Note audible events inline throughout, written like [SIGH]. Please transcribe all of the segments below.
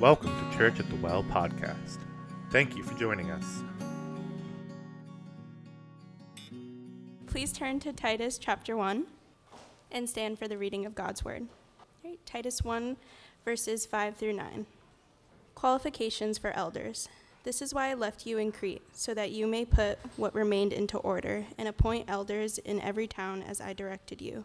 Welcome to Church at the Well podcast. Thank you for joining us. Please turn to Titus chapter 1 and stand for the reading of God's word. Right, Titus 1, verses 5 through 9. Qualifications for elders. This is why I left you in Crete, so that you may put what remained into order and appoint elders in every town as I directed you.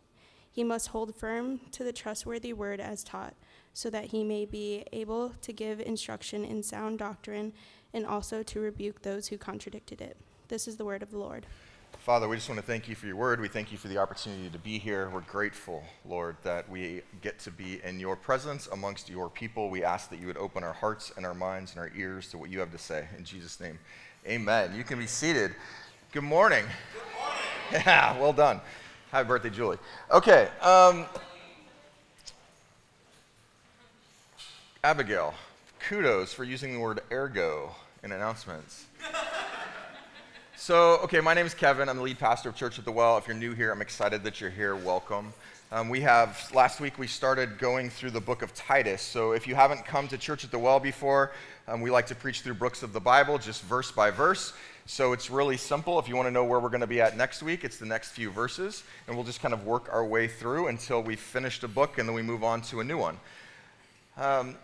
He must hold firm to the trustworthy word as taught, so that he may be able to give instruction in sound doctrine and also to rebuke those who contradicted it. This is the word of the Lord. Father, we just want to thank you for your word. We thank you for the opportunity to be here. We're grateful, Lord, that we get to be in your presence amongst your people. We ask that you would open our hearts and our minds and our ears to what you have to say. In Jesus' name, amen. You can be seated. Good morning. Good morning. [LAUGHS] Yeah, well done. Happy birthday, Julie. Okay. Um, Abigail, kudos for using the word ergo in announcements. [LAUGHS] so, okay, my name is Kevin. I'm the lead pastor of Church at the Well. If you're new here, I'm excited that you're here. Welcome. Um, we have, last week, we started going through the book of Titus. So, if you haven't come to Church at the Well before, um, we like to preach through books of the Bible, just verse by verse. So it's really simple. If you want to know where we're going to be at next week, it's the next few verses, and we'll just kind of work our way through until we finish a book and then we move on to a new one. Um,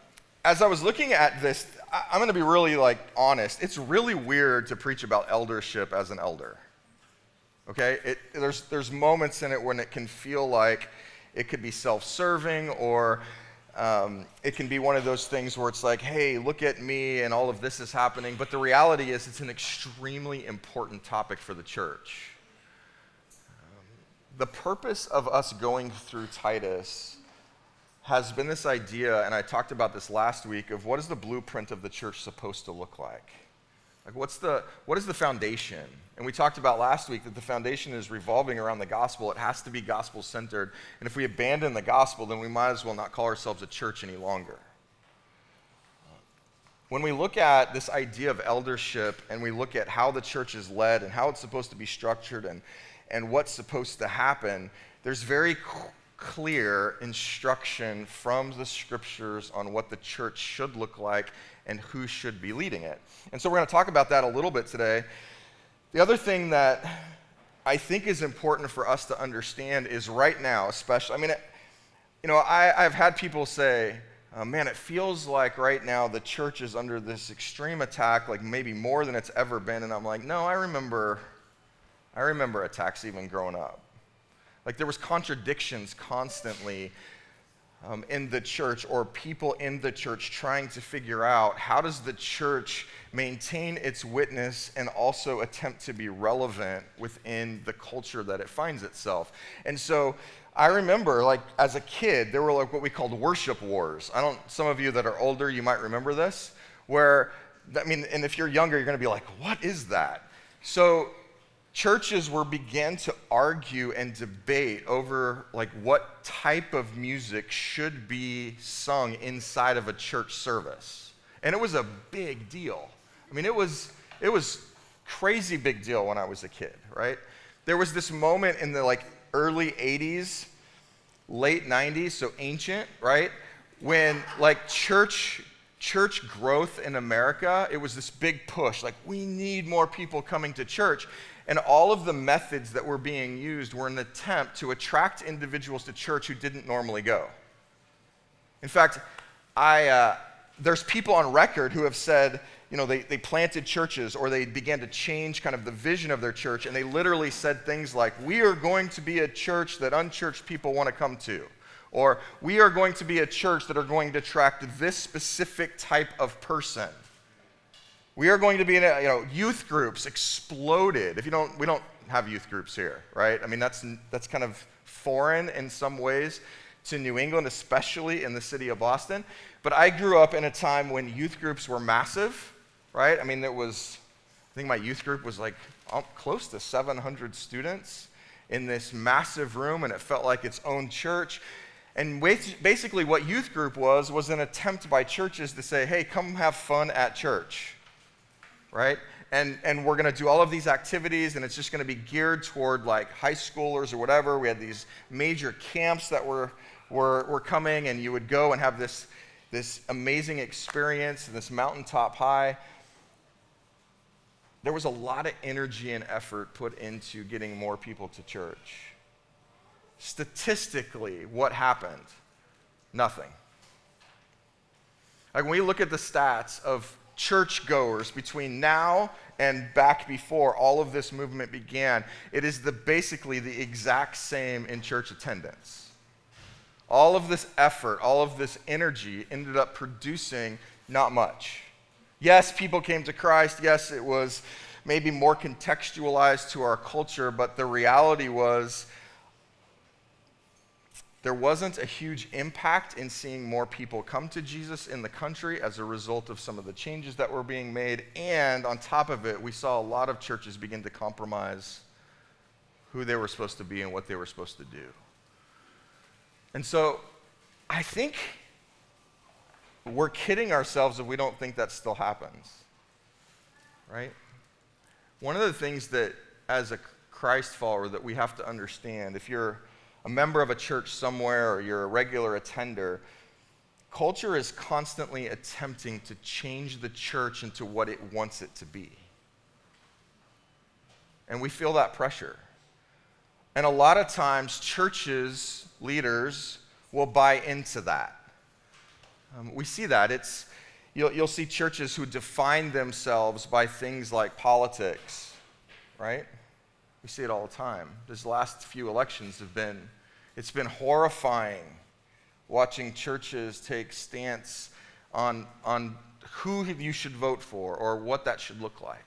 as I was looking at this, I, I'm going to be really like honest. It's really weird to preach about eldership as an elder. Okay, it, there's there's moments in it when it can feel like it could be self-serving or um, it can be one of those things where it's like, hey, look at me, and all of this is happening. But the reality is, it's an extremely important topic for the church. Um, the purpose of us going through Titus has been this idea, and I talked about this last week, of what is the blueprint of the church supposed to look like? Like, what's the, what is the foundation? And we talked about last week that the foundation is revolving around the gospel. It has to be gospel centered. And if we abandon the gospel, then we might as well not call ourselves a church any longer. When we look at this idea of eldership and we look at how the church is led and how it's supposed to be structured and, and what's supposed to happen, there's very clear instruction from the scriptures on what the church should look like and who should be leading it. And so we're going to talk about that a little bit today. The other thing that I think is important for us to understand is right now, especially, I mean, you know, I, have had people say, uh, man, it feels like right now the church is under this extreme attack, like maybe more than it's ever been. And I'm like, no, I remember, I remember attacks even growing up. Like there was contradictions constantly um, in the church or people in the church trying to figure out how does the church maintain its witness and also attempt to be relevant within the culture that it finds itself. And so i remember like as a kid there were like what we called worship wars. I don't some of you that are older you might remember this where i mean and if you're younger you're going to be like what is that? So churches were began to argue and debate over like what type of music should be sung inside of a church service. And it was a big deal. I mean it was it was crazy big deal when i was a kid right? There was this moment in the like early 80s late 90s so ancient right? When like church church growth in america it was this big push like we need more people coming to church and all of the methods that were being used were an attempt to attract individuals to church who didn't normally go. In fact, I, uh, there's people on record who have said, you know, they, they planted churches or they began to change kind of the vision of their church, and they literally said things like, We are going to be a church that unchurched people want to come to. Or, We are going to be a church that are going to attract this specific type of person. We are going to be in a, you know, youth groups exploded. If you don't, we don't have youth groups here, right? I mean, that's, that's kind of foreign in some ways to New England, especially in the city of Boston. But I grew up in a time when youth groups were massive, right? I mean, it was, I think my youth group was like um, close to 700 students in this massive room, and it felt like its own church. And basically, what youth group was, was an attempt by churches to say, hey, come have fun at church, right? And, and we're going to do all of these activities, and it's just going to be geared toward like high schoolers or whatever. We had these major camps that were, were, were coming, and you would go and have this, this amazing experience, and this mountaintop high. There was a lot of energy and effort put into getting more people to church statistically, what happened? Nothing. Like when we look at the stats of churchgoers between now and back before all of this movement began, it is the, basically the exact same in church attendance. All of this effort, all of this energy ended up producing not much. Yes, people came to Christ. Yes, it was maybe more contextualized to our culture, but the reality was there wasn't a huge impact in seeing more people come to Jesus in the country as a result of some of the changes that were being made. And on top of it, we saw a lot of churches begin to compromise who they were supposed to be and what they were supposed to do. And so I think we're kidding ourselves if we don't think that still happens. Right? One of the things that, as a Christ follower, that we have to understand, if you're a member of a church somewhere or you're a regular attender, culture is constantly attempting to change the church into what it wants it to be. And we feel that pressure. And a lot of times, churches, leaders, will buy into that. Um, we see that. It's, you'll, you'll see churches who define themselves by things like politics, right? We see it all the time. These last few elections have been it's been horrifying watching churches take stance on, on who you should vote for or what that should look like.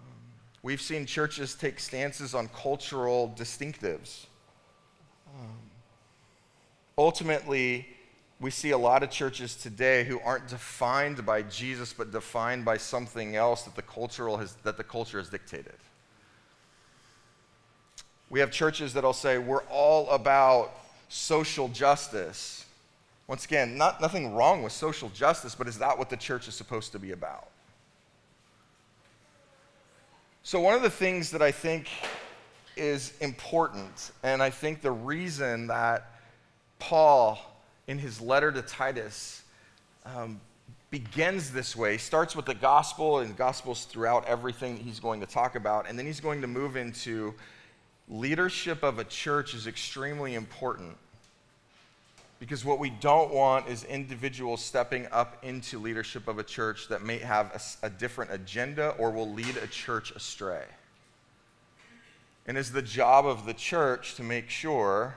Um, we've seen churches take stances on cultural distinctives. Um, ultimately, we see a lot of churches today who aren't defined by Jesus, but defined by something else that the, cultural has, that the culture has dictated. We have churches that'll say, we're all about social justice. Once again, not, nothing wrong with social justice, but is that what the church is supposed to be about? So, one of the things that I think is important, and I think the reason that Paul, in his letter to Titus, um, begins this way, starts with the gospel, and the gospels throughout everything that he's going to talk about, and then he's going to move into leadership of a church is extremely important because what we don't want is individuals stepping up into leadership of a church that may have a, a, different agenda or will lead a church astray. And it's the job of the church to make sure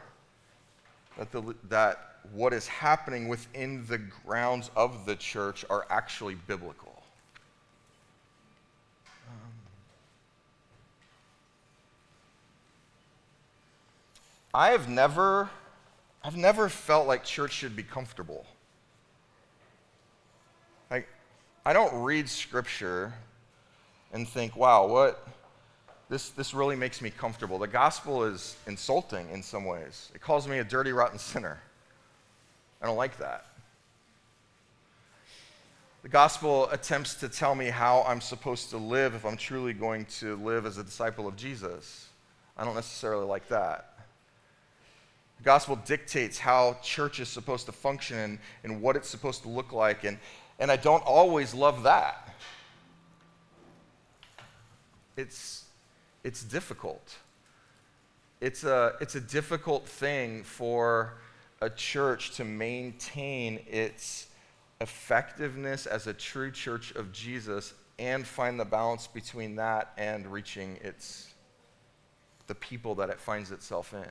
that, the, that what is happening within the grounds of the church are actually biblical. I have never, I've never felt like church should be comfortable. Like, I don't read scripture and think, wow, what, this, this really makes me comfortable. The gospel is insulting in some ways. It calls me a dirty, rotten sinner. I don't like that. The gospel attempts to tell me how I'm supposed to live if I'm truly going to live as a disciple of Jesus. I don't necessarily like that. The gospel dictates how church is supposed to function and, and what it's supposed to look like. And, and I don't always love that. It's, it's difficult. It's a, it's a difficult thing for a church to maintain its effectiveness as a true church of Jesus and find the balance between that and reaching its, the people that it finds itself in.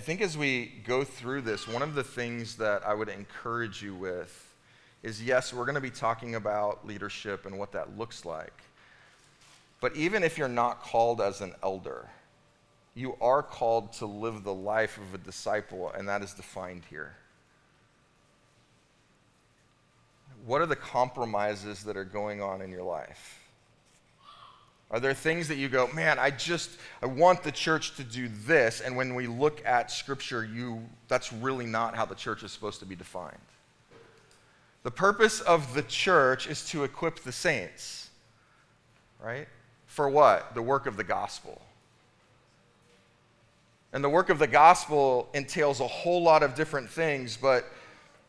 I think as we go through this, one of the things that I would encourage you with is yes, we're going to be talking about leadership and what that looks like. But even if you're not called as an elder, you are called to live the life of a disciple, and that is defined here. What are the compromises that are going on in your life? Are there things that you go, man, I just I want the church to do this, and when we look at scripture, you that's really not how the church is supposed to be defined. The purpose of the church is to equip the saints. Right? For what? The work of the gospel. And the work of the gospel entails a whole lot of different things, but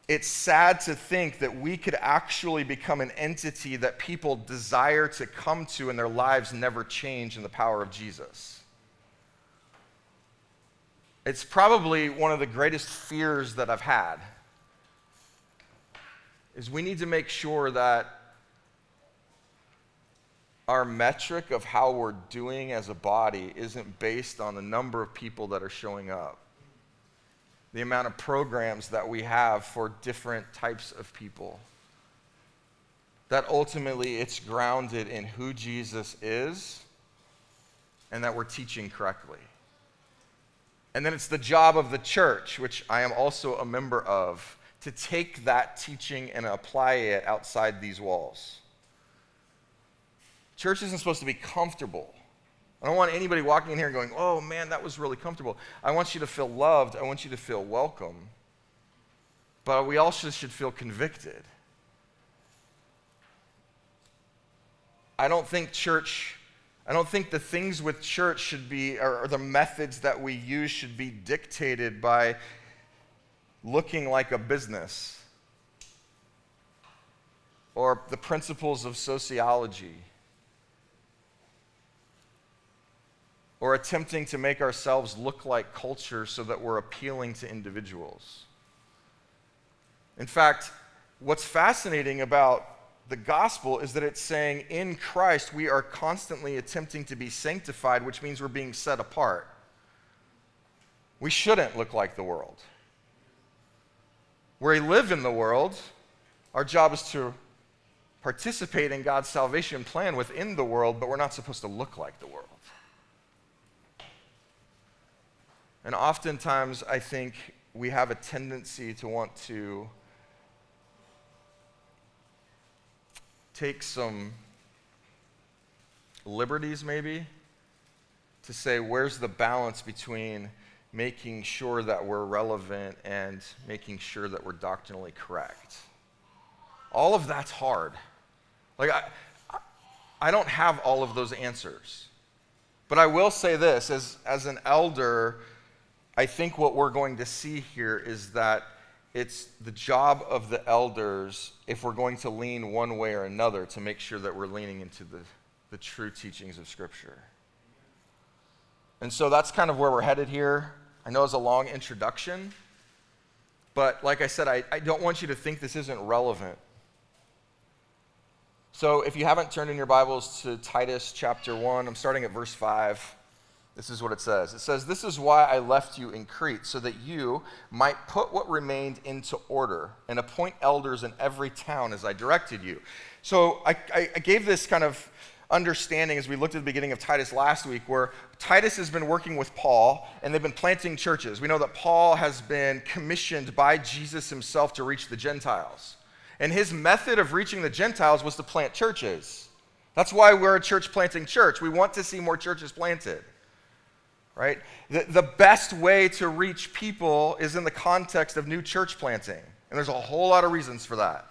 it's sad to think that we could actually become an entity that people desire to come to and their lives never change in the power of Jesus. It's probably one of the greatest fears that I've had is we need to make sure that our metric of how we're doing as a body isn't based on the number of people that are showing up, the amount of programs that we have for different types of people. That ultimately it's grounded in who Jesus is and that we're teaching correctly. And then it's the job of the church, which I am also a member of, to take that teaching and apply it outside these walls. Church isn't supposed to be comfortable. I don't want anybody walking in here going, oh man, that was really comfortable. I want you to feel loved. I want you to feel welcome. But we also should feel convicted. I don't think church, I don't think the things with church should be, or, or the methods that we use should be dictated by looking like a business or the principles of sociology or attempting to make ourselves look like culture so that we're appealing to individuals. In fact, what's fascinating about the gospel is that it's saying in Christ we are constantly attempting to be sanctified, which means we're being set apart. We shouldn't look like the world. We live in the world, our job is to participate in God's salvation plan within the world, but we're not supposed to look like the world. And oftentimes, I think we have a tendency to want to take some liberties, maybe, to say, where's the balance between making sure that we're relevant and making sure that we're doctrinally correct? All of that's hard. Like, I, I don't have all of those answers. But I will say this as, as an elder, I think what we're going to see here is that it's the job of the elders, if we're going to lean one way or another, to make sure that we're leaning into the, the true teachings of Scripture. And so that's kind of where we're headed here. I know it's a long introduction, but like I said, I, I don't want you to think this isn't relevant. So if you haven't turned in your Bibles to Titus chapter 1, I'm starting at verse 5. This is what it says. It says, This is why I left you in Crete, so that you might put what remained into order and appoint elders in every town as I directed you. So I, I, gave this kind of understanding as we looked at the beginning of Titus last week, where Titus has been working with Paul and they've been planting churches. We know that Paul has been commissioned by Jesus himself to reach the Gentiles. And his method of reaching the Gentiles was to plant churches. That's why we're a church planting church. We want to see more churches planted right? The, the best way to reach people is in the context of new church planting. And there's a whole lot of reasons for that.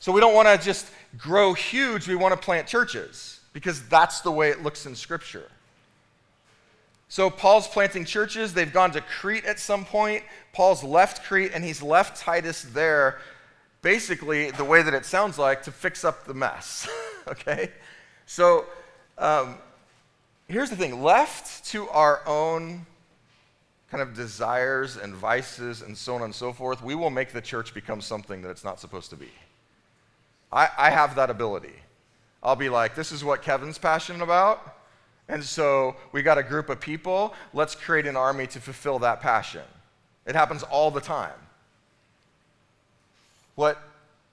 So we don't want to just grow huge, we want to plant churches because that's the way it looks in Scripture. So Paul's planting churches. They've gone to Crete at some point. Paul's left Crete and he's left Titus there, basically, the way that it sounds like, to fix up the mess. [LAUGHS] okay? So um, here's the thing left to our own kind of desires and vices and so on and so forth, we will make the church become something that it's not supposed to be. I, I have that ability. I'll be like, this is what Kevin's passionate about. And so we got a group of people. Let's create an army to fulfill that passion. It happens all the time. What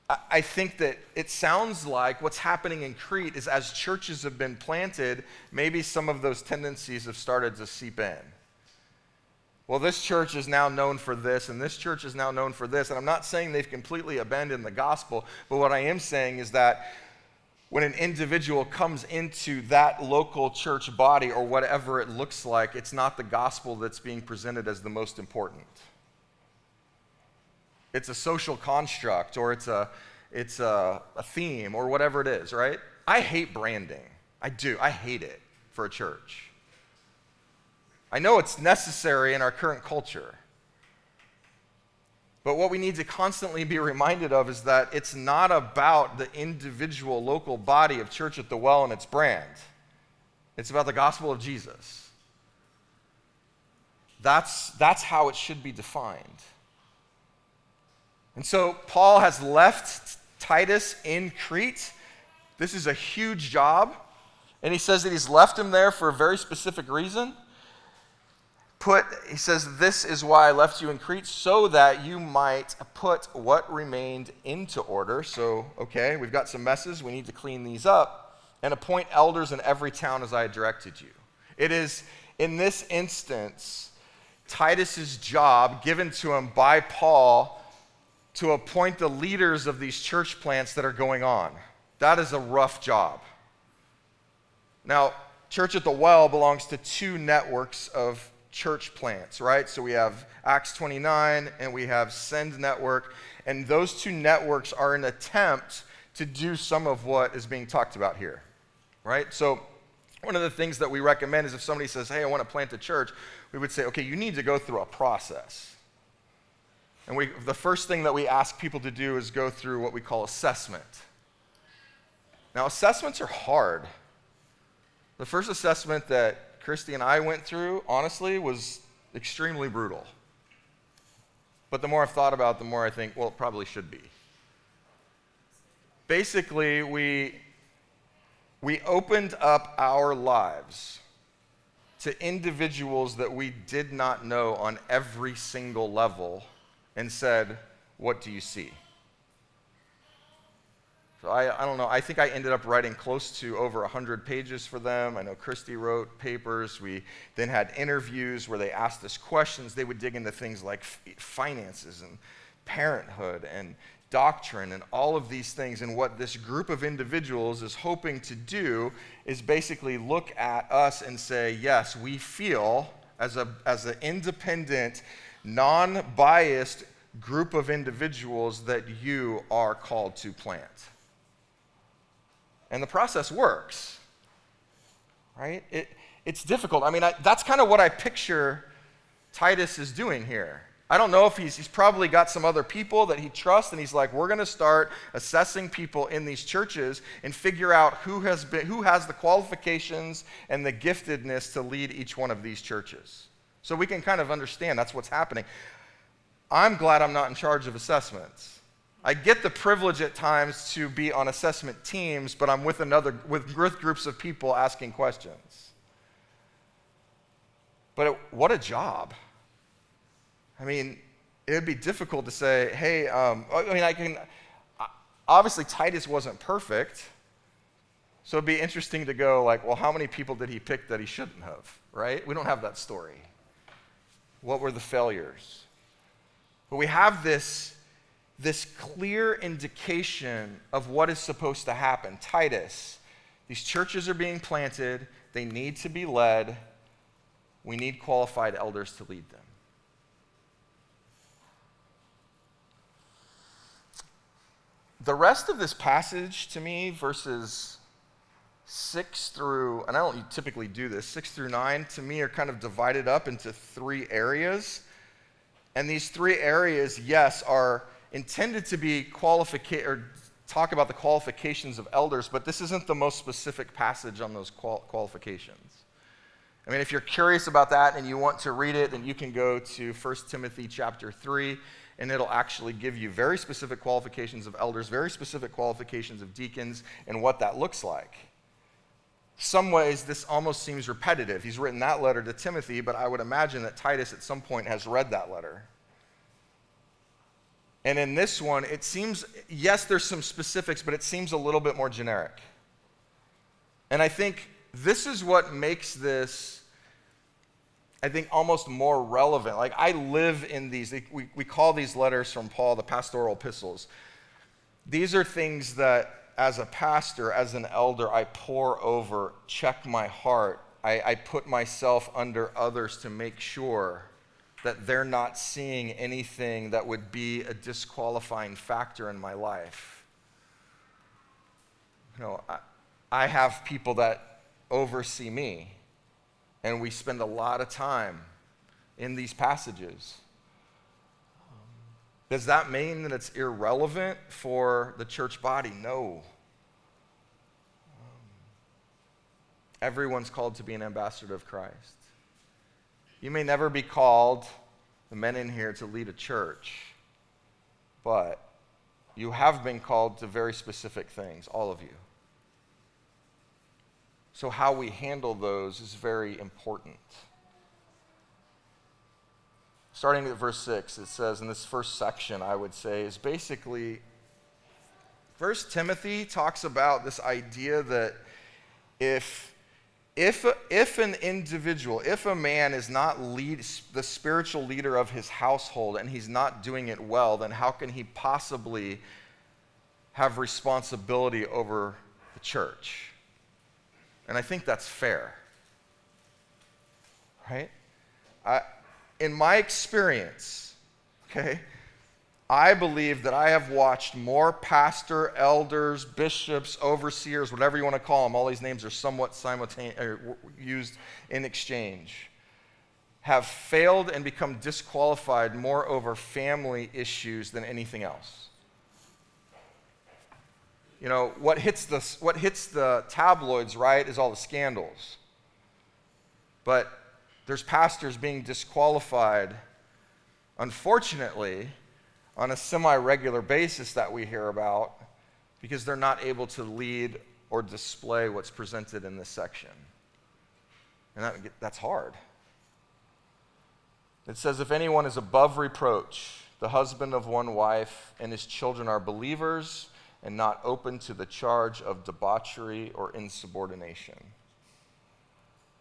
I think that it sounds like what's happening in Crete is as churches have been planted, maybe some of those tendencies have started to seep in. well, this church is now known for this, and this church is now known for this. And I'm not saying they've completely abandoned the gospel, but what I am saying is that when an individual comes into that local church body or whatever it looks like, it's not the gospel that's being presented as the most important. It's a social construct or it's a, it's a, a theme or whatever it is, right? I hate branding. I do. I hate it for a church. I know it's necessary in our current culture. But what we need to constantly be reminded of is that it's not about the individual local body of Church at the Well and its brand. It's about the gospel of Jesus. That's, that's how it should be defined. And so Paul has left Titus in Crete. This is a huge job. And he says that he's left him there for a very specific reason put, he says, This is why I left you in Crete, so that you might put what remained into order. So, okay, we've got some messes. We need to clean these up and appoint elders in every town as I directed you. It is, in this instance, Titus's job given to him by Paul to appoint the leaders of these church plants that are going on. That is a rough job. Now, Church at the Well belongs to two networks of church plants, right? So we have Acts 29 and we have Send Network, and those two networks are an attempt to do some of what is being talked about here, right? So one of the things that we recommend is if somebody says, hey, I want to plant a church, we would say, okay, you need to go through a process. And we, the first thing that we ask people to do is go through what we call assessment. Now, assessments are hard. The first assessment that Christy and I went through, honestly, was extremely brutal. But the more I've thought about it, the more I think, well, it probably should be. Basically, we, we opened up our lives to individuals that we did not know on every single level and said, What do you see? So I, I don't know. I think I ended up writing close to over 100 pages for them. I know Christy wrote papers. We then had interviews where they asked us questions. They would dig into things like finances and parenthood and doctrine and all of these things. And what this group of individuals is hoping to do is basically look at us and say, yes, we feel as, a, as an independent, non biased group of individuals that you are called to plant. And the process works, right? It, it's difficult. I mean, I, that's kind of what I picture Titus is doing here. I don't know if he's, he's probably got some other people that he trusts, and he's like, we're going to start assessing people in these churches and figure out who has, been, who has the qualifications and the giftedness to lead each one of these churches. So we can kind of understand that's what's happening. I'm glad I'm not in charge of assessments. I get the privilege at times to be on assessment teams, but I'm with another with groups of people asking questions. But it, what a job! I mean, it would be difficult to say, "Hey, um, I mean, I can." Obviously, Titus wasn't perfect, so it'd be interesting to go like, "Well, how many people did he pick that he shouldn't have?" Right? We don't have that story. What were the failures? But we have this this clear indication of what is supposed to happen. Titus, these churches are being planted, they need to be led. We need qualified elders to lead them. The rest of this passage to me, verses 6 through, and I don't typically do this, 6 through 9, to me are kind of divided up into three areas. And these three areas, yes, are intended to be qualification or talk about the qualifications of elders, but this isn't the most specific passage on those qual- qualifications. I mean, if you're curious about that and you want to read it, then you can go to 1 Timothy chapter 3, and it'll actually give you very specific qualifications of elders, very specific qualifications of deacons, and what that looks like. Some ways, this almost seems repetitive. He's written that letter to Timothy, but I would imagine that Titus at some point has read that letter. And in this one, it seems, yes, there's some specifics, but it seems a little bit more generic. And I think this is what makes this I think, almost more relevant. Like, I live in these, we, we call these letters from Paul the pastoral epistles. These are things that, as a pastor, as an elder, I pore over, check my heart. I, I put myself under others to make sure that they're not seeing anything that would be a disqualifying factor in my life. You know, I, I have people that oversee me, and we spend a lot of time in these passages. Does that mean that it's irrelevant for the church body? No. Um, everyone's called to be an ambassador of Christ. You may never be called, the men in here, to lead a church, but you have been called to very specific things, all of you. So, how we handle those is very important. Starting at verse 6, it says in this first section, I would say, is basically First Timothy talks about this idea that if if, if an individual, if a man is not lead, the spiritual leader of his household and he's not doing it well, then how can he possibly have responsibility over the church? And I think that's fair. Right? I, in my experience, okay, I believe that I have watched more pastor, elders, bishops, overseers, whatever you want to call them, all these names are somewhat simultaneous, used in exchange, have failed and become disqualified more over family issues than anything else. You know, what hits the, what hits the tabloids, right, is all the scandals. But there's pastors being disqualified, unfortunately on a semi regular basis that we hear about because they're not able to lead or display what's presented in this section. And that, that's hard. It says, If anyone is above reproach, the husband of one wife, and his children are believers and not open to the charge of debauchery or insubordination.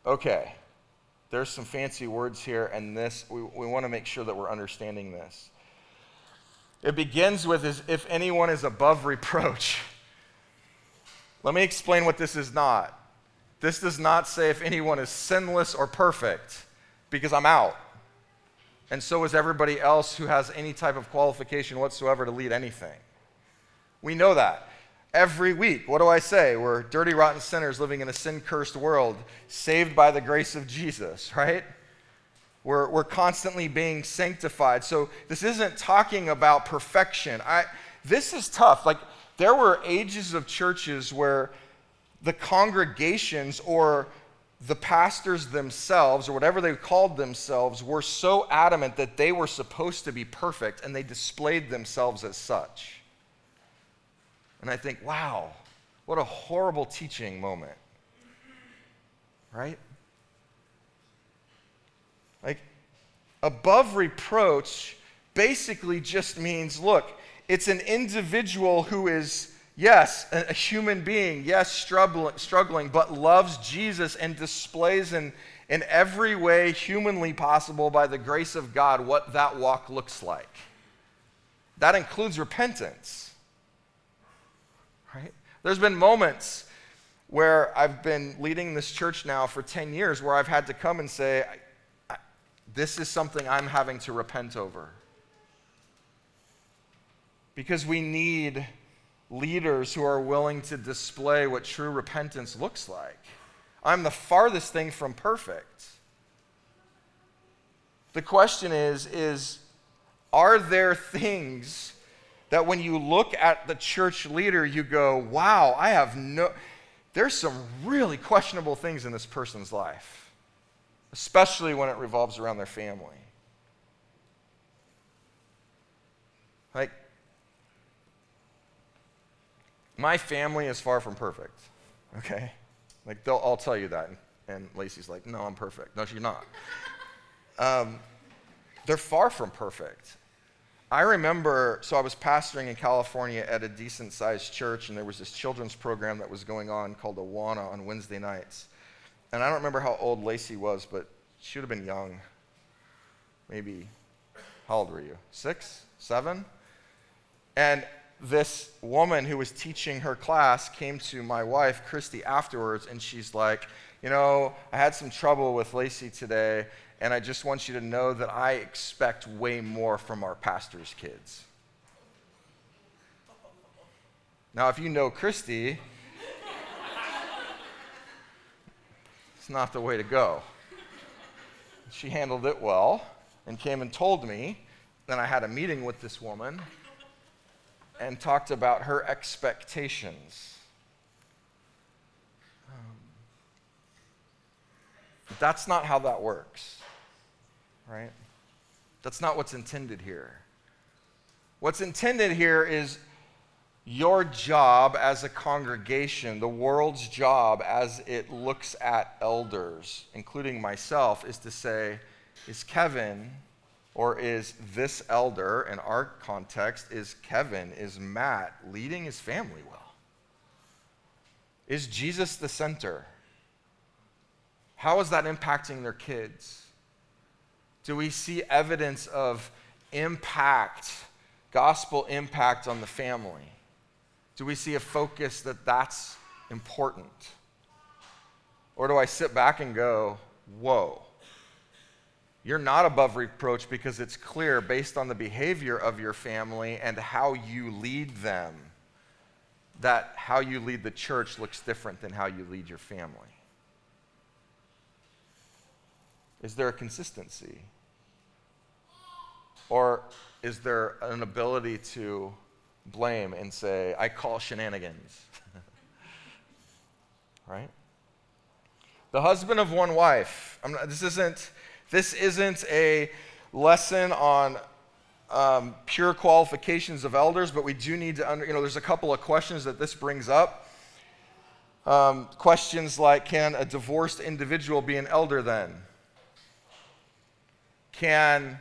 Okay, there's some fancy words here, and this, we, we want to make sure that we're understanding this. It begins with is if anyone is above reproach. Let me explain what this is not. This does not say if anyone is sinless or perfect, because I'm out. And so is everybody else who has any type of qualification whatsoever to lead anything. We know that. Every week, what do I say? We're dirty, rotten sinners living in a sin cursed world, saved by the grace of Jesus, right? We're, we're constantly being sanctified. So this isn't talking about perfection. I, this is tough. Like, there were ages of churches where the congregations or the pastors themselves, or whatever they called themselves, were so adamant that they were supposed to be perfect and they displayed themselves as such. And I think, wow, what a horrible teaching moment. Right? Like, above reproach basically just means look, it's an individual who is, yes, a, human being, yes, struggling, struggling, but loves Jesus and displays in, in every way humanly possible by the grace of God what that walk looks like. That includes repentance. There's been moments where I've been leading this church now for 10 years where I've had to come and say, this is something I'm having to repent over. Because we need leaders who are willing to display what true repentance looks like. I'm the farthest thing from perfect. The question is is are there things that when you look at the church leader you go, "Wow, I have no there's some really questionable things in this person's life." especially when it revolves around their family. Like, my family is far from perfect, okay? Like, they'll all tell you that. And Lacey's like, no, I'm perfect. No, she's not. [LAUGHS] Um, they're far from perfect. I remember, so I was pastoring in California at a decent sized church, and there was this children's program that was going on called Awana on Wednesday nights and I don't remember how old Lacey was, but she would have been young. Maybe, how old were you? Six? Seven? And this woman who was teaching her class came to my wife, Christy, afterwards, and she's like, You know, I had some trouble with Lacey today, and I just want you to know that I expect way more from our pastor's kids. Now, if you know Christy, it's not the way to go. She handled it well and came and told me. Then I had a meeting with this woman and talked about her expectations. That's not how that works, right? That's not what's intended here. What's intended here is your job as a congregation, the world's job as it looks at elders, including myself, is to say, is Kevin or is this elder, in our context, is Kevin, is Matt leading his family well? Is Jesus the center? How is that impacting their kids? Do we see evidence of impact, gospel impact on the family? Do we see a focus that that's important? Or do I sit back and go, whoa, you're not above reproach because it's clear based on the behavior of your family and how you lead them that how you lead the church looks different than how you lead your family? Is there a consistency? Or is there an ability to blame and say, I call shenanigans. [LAUGHS] right? The husband of one wife. Not, this, isn't, this isn't a lesson on um, pure qualifications of elders, but we do need to, under, you know, there's a couple of questions that this brings up. Um, questions like Can a divorced individual be an elder then? Can,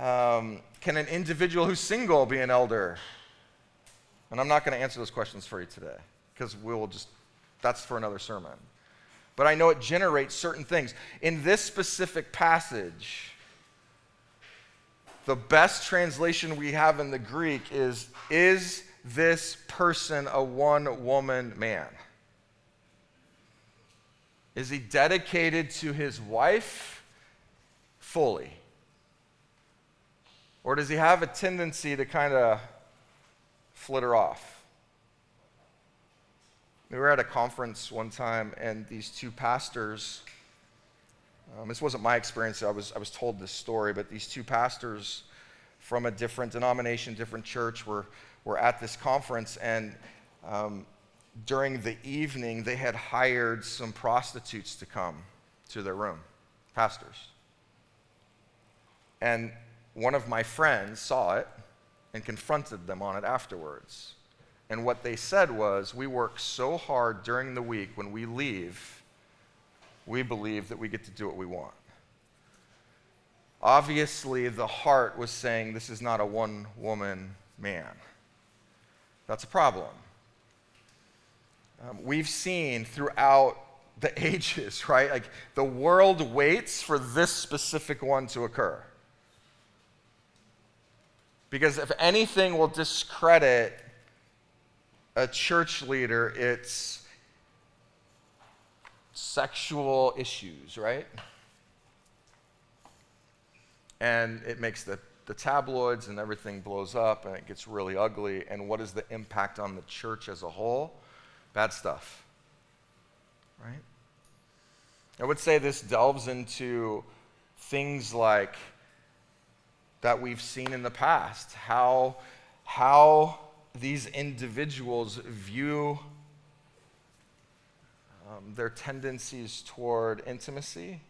um, can an individual who's single be an elder? And I'm not going to answer those questions for you today because we will just, that's for another sermon. But I know it generates certain things. In this specific passage, the best translation we have in the Greek is Is this person a one woman man? Is he dedicated to his wife fully? Or does he have a tendency to kind of flitter off. We were at a conference one time, and these two pastors, um, this wasn't my experience, I was, I was told this story, but these two pastors from a different denomination, different church, were, were at this conference, and um, during the evening, they had hired some prostitutes to come to their room, pastors. And one of my friends saw it and confronted them on it afterwards. And what they said was, We work so hard during the week, when we leave, we believe that we get to do what we want. Obviously, the heart was saying, This is not a one woman man. That's a problem. Um, we've seen throughout the [LAUGHS] ages, right? Like the world waits for this specific one to occur. Because if anything will discredit a church leader, it's sexual issues, right? And it makes the, the tabloids and everything blows up and it gets really ugly. And what is the impact on the church as a whole? Bad stuff, right? I would say this delves into things like that we've seen in the past, how, how these individuals view um, their tendencies toward intimacy,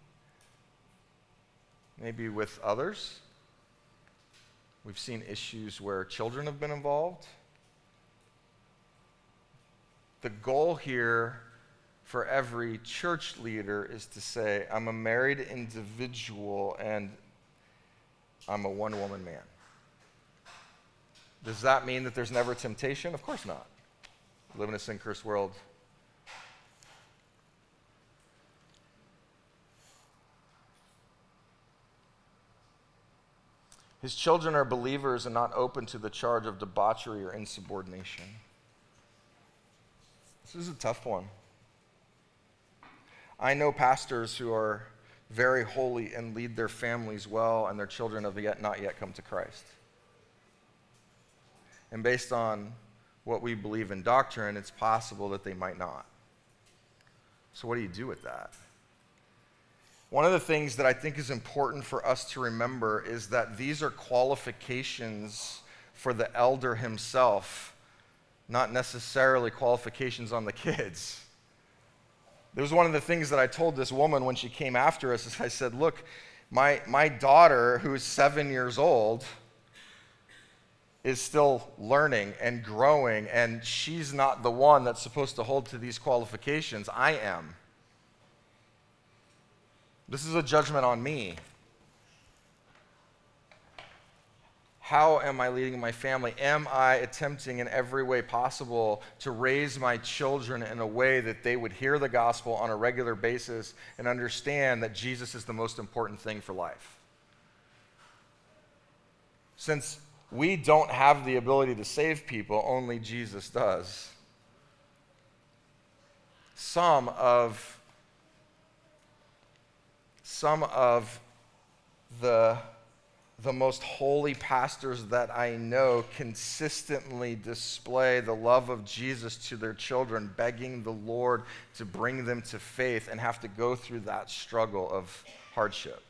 maybe with others. We've seen issues where children have been involved. The goal here for every church leader is to say, I'm a married individual and I'm a one woman man. Does that mean that there's never temptation? Of course not. Live in a sin cursed world. His children are believers and not open to the charge of debauchery or insubordination. This is a tough one. I know pastors who are very holy and lead their families well, and their children have yet not yet come to Christ. And based on what we believe in doctrine, it's possible that they might not. So, what do you do with that? One of the things that I think is important for us to remember is that these are qualifications for the elder himself, not necessarily qualifications on the [LAUGHS] kids. It was one of the things that I told this woman when she came after us. Is I said, Look, my, my daughter, who is seven years old, is still learning and growing, and she's not the one that's supposed to hold to these qualifications. I am. This is a judgment on me. How am I leading my family? Am I attempting in every way possible to raise my children in a way that they would hear the gospel on a regular basis and understand that Jesus is the most important thing for life? Since we don't have the ability to save people, only Jesus does. Some of some of the the most holy pastors that I know consistently display the love of Jesus to their children, begging the Lord to bring them to faith and have to go through that struggle of hardship.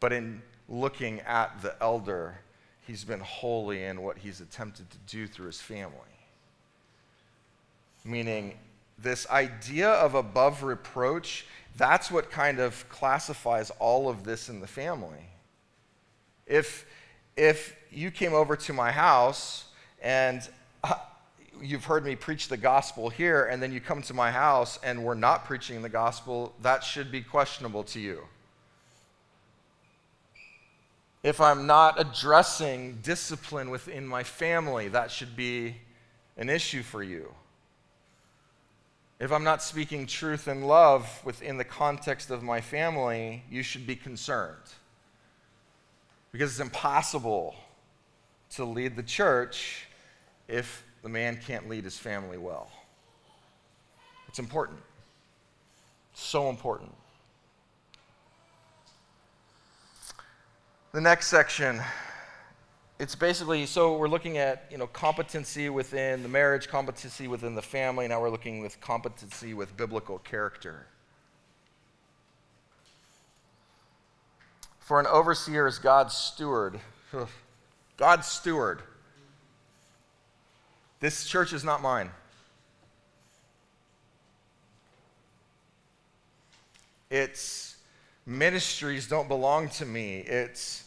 But in looking at the elder, he's been holy in what he's attempted to do through his family. Meaning, this idea of above reproach, that's what kind of classifies all of this in the family. If, if you came over to my house and uh, you've heard me preach the gospel here, and then you come to my house and we're not preaching the gospel, that should be questionable to you. If I'm not addressing discipline within my family, that should be an issue for you. If I'm not speaking truth and love within the context of my family, you should be concerned. Because it's impossible to lead the church if the man can't lead his family well. It's important. So important. The next section, it's basically so we're looking at you know competency within the marriage, competency within the family. Now we're looking with competency with biblical character. For an overseer is God's steward. [LAUGHS] God's steward. This church is not mine. Its ministries don't belong to me. It's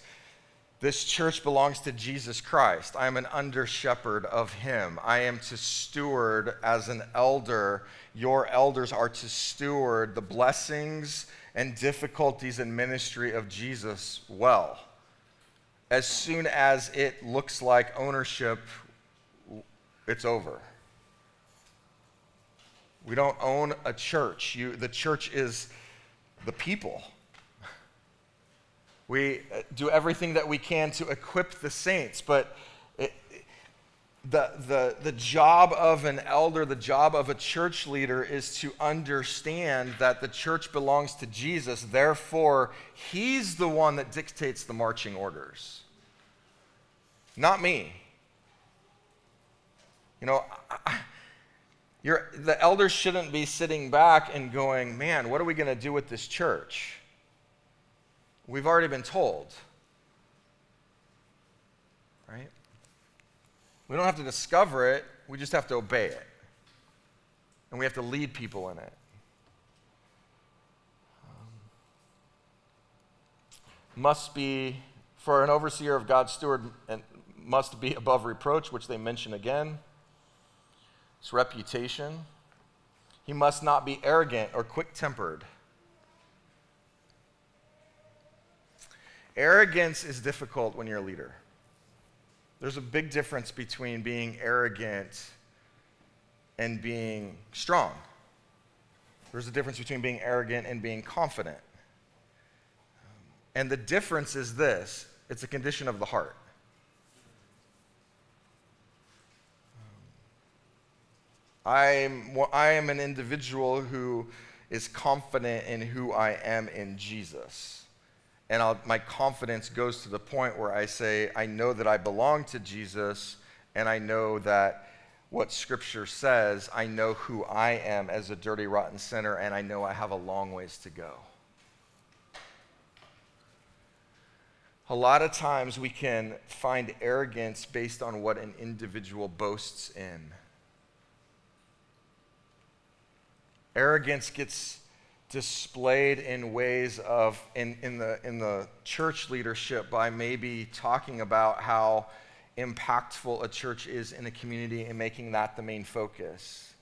this church belongs to Jesus Christ. I am an under shepherd of him. I am to steward as an elder. Your elders are to steward the blessings and difficulties in ministry of Jesus well. As soon as it looks like ownership, it's over. We don't own a church. You, the church is the people. We uh, do everything that we can to equip the saints, but the, the, the job of an elder, the job of a church leader is to understand that the church belongs to Jesus. Therefore, he's the one that dictates the marching orders, not me. You know, I, the elders shouldn't be sitting back and going, man, what are we going to do with this church? We've already been told. Right? We don't have to discover it, we just have to obey it. And we have to lead people in it. Um, must be, for an overseer of God's steward, and must be above reproach, which they mention again. His reputation. He must not be arrogant or quick tempered. Arrogance is difficult when you're a leader. There's a big difference between being arrogant and being strong. There's a difference between being arrogant and being confident. And the difference is this it's a condition of the heart. I'm, I am an individual who is confident in who I am in Jesus. And I'll, my confidence goes to the point where I say, I know that I belong to Jesus, and I know that what Scripture says, I know who I am as a dirty, rotten sinner, and I know I have a long ways to go. A lot of times we can find arrogance based on what an individual boasts in. Arrogance gets displayed in ways of, in, in, the, in the church leadership, by maybe talking about how impactful a church is in a community and making that the main focus.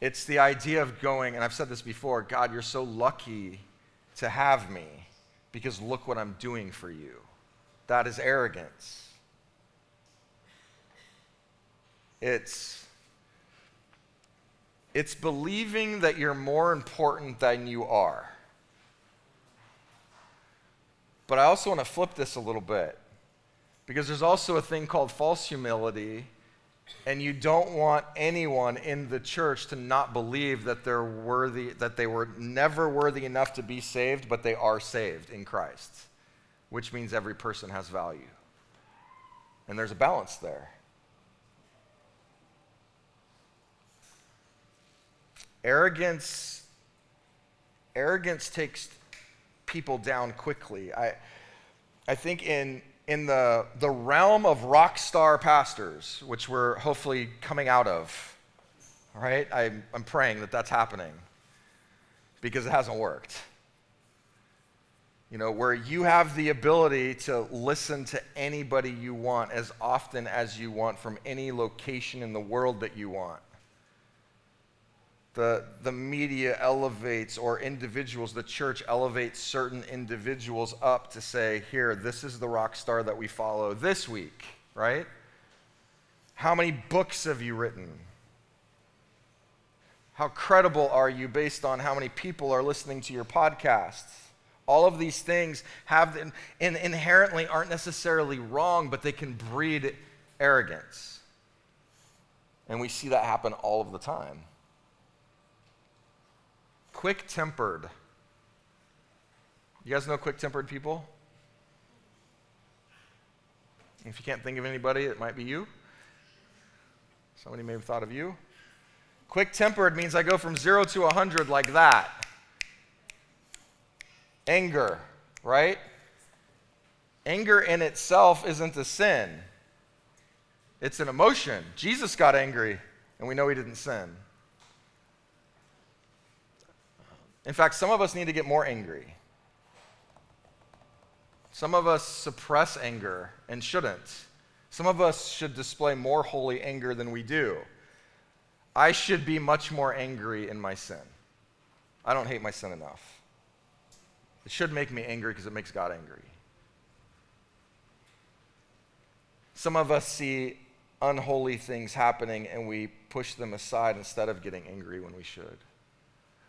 It's the idea of going, and I've said this before God, you're so lucky to have me because look what I'm doing for you. That is arrogance. It's it's believing that you're more important than you are. But I also want to flip this a little bit because there's also a thing called false humility, and you don't want anyone in the church to not believe that they're worthy, that they were never worthy enough to be saved, but they are saved in Christ, which means every person has value. And there's a balance there. Arrogance, arrogance takes people down quickly. I, I think in, in the, the realm of rock star pastors, which we're hopefully coming out of, right? I'm, I'm praying that that's happening because it hasn't worked. You know, where you have the ability to listen to anybody you want as often as you want from any location in the world that you want the, the media elevates, or individuals, the church elevates certain individuals up to say, here, this is the rock star that we follow this week, right? How many books have you written? How credible are you based on how many people are listening to your podcasts? All of these things have and inherently aren't necessarily wrong, but they can breed arrogance. And we see that happen all of the time quick tempered. You guys know quick tempered people? If you can't think of anybody, it might be you. Somebody may have thought of you. Quick tempered means I go from zero to 100 like that. Anger, right? Anger in itself isn't a sin, it's an emotion. Jesus got angry, and we know he didn't sin. In fact, some of us need to get more angry. Some of us suppress anger and shouldn't. Some of us should display more holy anger than we do. I should be much more angry in my sin. I don't hate my sin enough. It should make me angry because it makes God angry. Some of us see unholy things happening and we push them aside instead of getting angry when we should.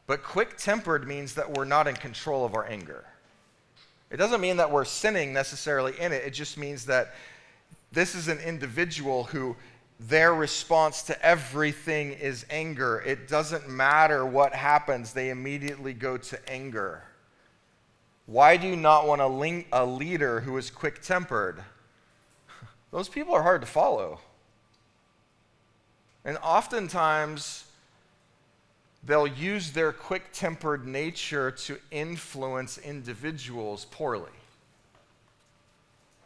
But quick tempered means that we're not in control of our anger. It doesn't mean that we're sinning necessarily in it, it just means that this is an individual who their response to everything is anger. It doesn't matter what happens, they immediately go to anger. Why do you not want a, ling- a leader who is quick tempered? [LAUGHS] Those people are hard to follow. And oftentimes, they'll use their quick tempered nature to influence individuals poorly.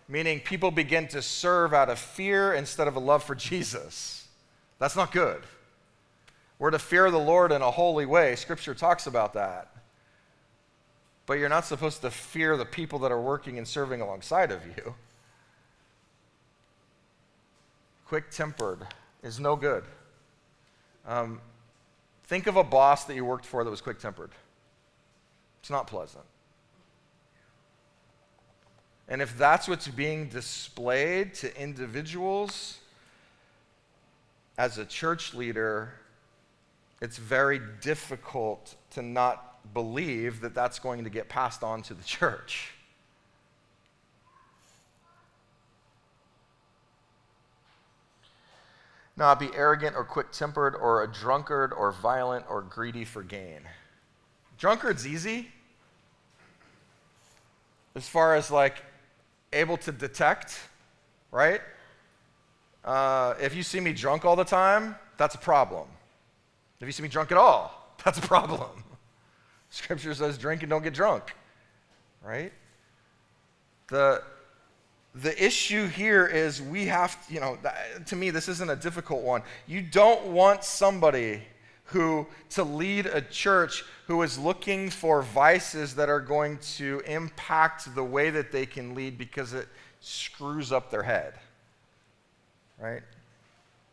Meaning, people begin to serve out of fear instead of a love for Jesus. That's not good. We're to fear the Lord in a holy way. Scripture talks about that. But you're not supposed to fear the people that are working and serving alongside of you. Quick tempered is no good. Um, Think of a boss that you worked for that was quick tempered. It's not pleasant. And if that's what's being displayed to individuals as a church leader, it's very difficult to not believe that that's going to get passed on to the [LAUGHS] church. Not be arrogant or quick tempered or a drunkard or violent or greedy for gain. Drunkard's easy. As far as like able to detect, right? Uh, if you see me drunk all the time, that's a problem. If you see me drunk at all, [LAUGHS] that's a problem. Scripture says drink and don't get drunk, right? The, the issue here is we have, you know, to me, this isn't a difficult one. You don't want somebody who, to lead a church who is looking for vices that are going to impact the way that they can lead because it screws up their head, right?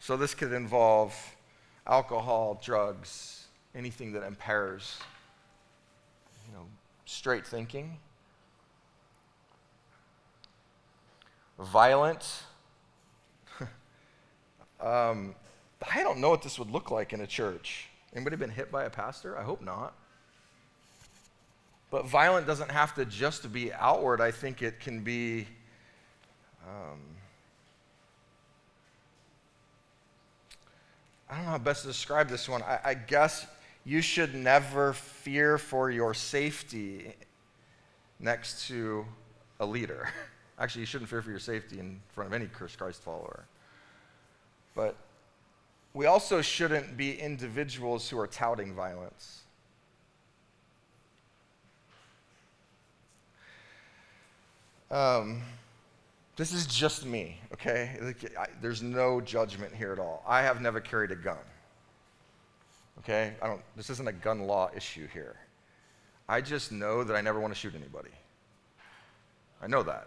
So this could involve alcohol, drugs, anything that impairs, you know, straight thinking. Violent. [LAUGHS] um, I don't know what this would look like in a church. Anybody been hit by a pastor? I hope not. But violent doesn't have to just be outward. I think it can be. Um, I don't know how best to describe this one. I, I guess you should never fear for your safety next to a leader. [LAUGHS] Actually, you shouldn't fear for your safety in front of any Cursed Christ follower. But we also shouldn't be individuals who are touting violence. Um, this is just me, okay? Like, I, there's no judgment here at all. I have never carried a gun. Okay? I don't, this isn't a gun law issue here. I just know that I never want to shoot anybody. I know that.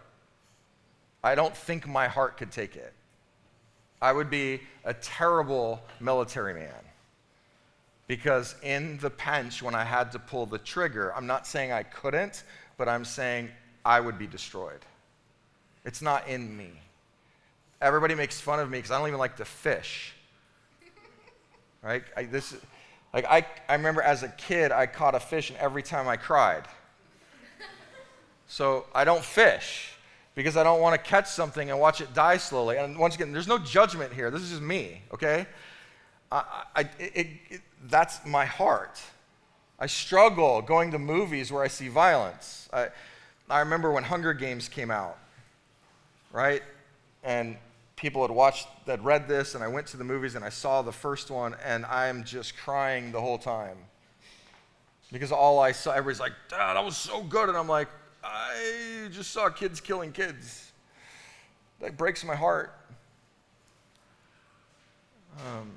I don't think my heart could take it. I would be a terrible military man. Because in the pinch, when I had to pull the trigger, I'm not saying I couldn't, but I'm saying I would be destroyed. It's not in me. Everybody makes fun of me because I don't even like to fish. Right? I, this, like I, I remember as a kid, I caught a fish, and every time I cried. So I don't fish because I don't want to catch something and watch it die slowly. And once again, there's no judgment here. This is just me, okay? I, I, it, it, that's my heart. I struggle going to movies where I see violence. I, I remember when Hunger Games came out, right? And people had watched, that read this, and I went to the movies and I saw the first one, and I'm just crying the whole time. Because all I saw, everybody's like, Dad, that was so good. And I'm like, I just saw kids killing kids. That breaks my heart. Um,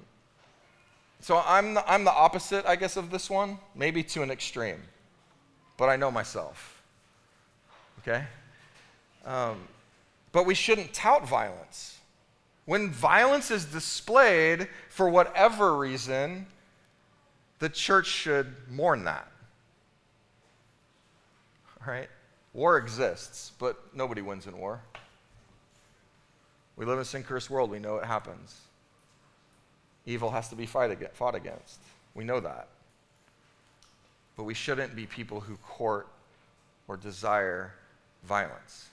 so I'm the, I'm the opposite, I guess, of this one, maybe to an extreme, but I know myself. Okay? Um, but we shouldn't tout violence. When violence is displayed for whatever reason, the church should mourn that. [LAUGHS] Right? War exists, but nobody wins in war. We live in a sin cursed world. We know it happens. Evil has to be fight fought against. We know that. But we shouldn't be people who court or desire violence,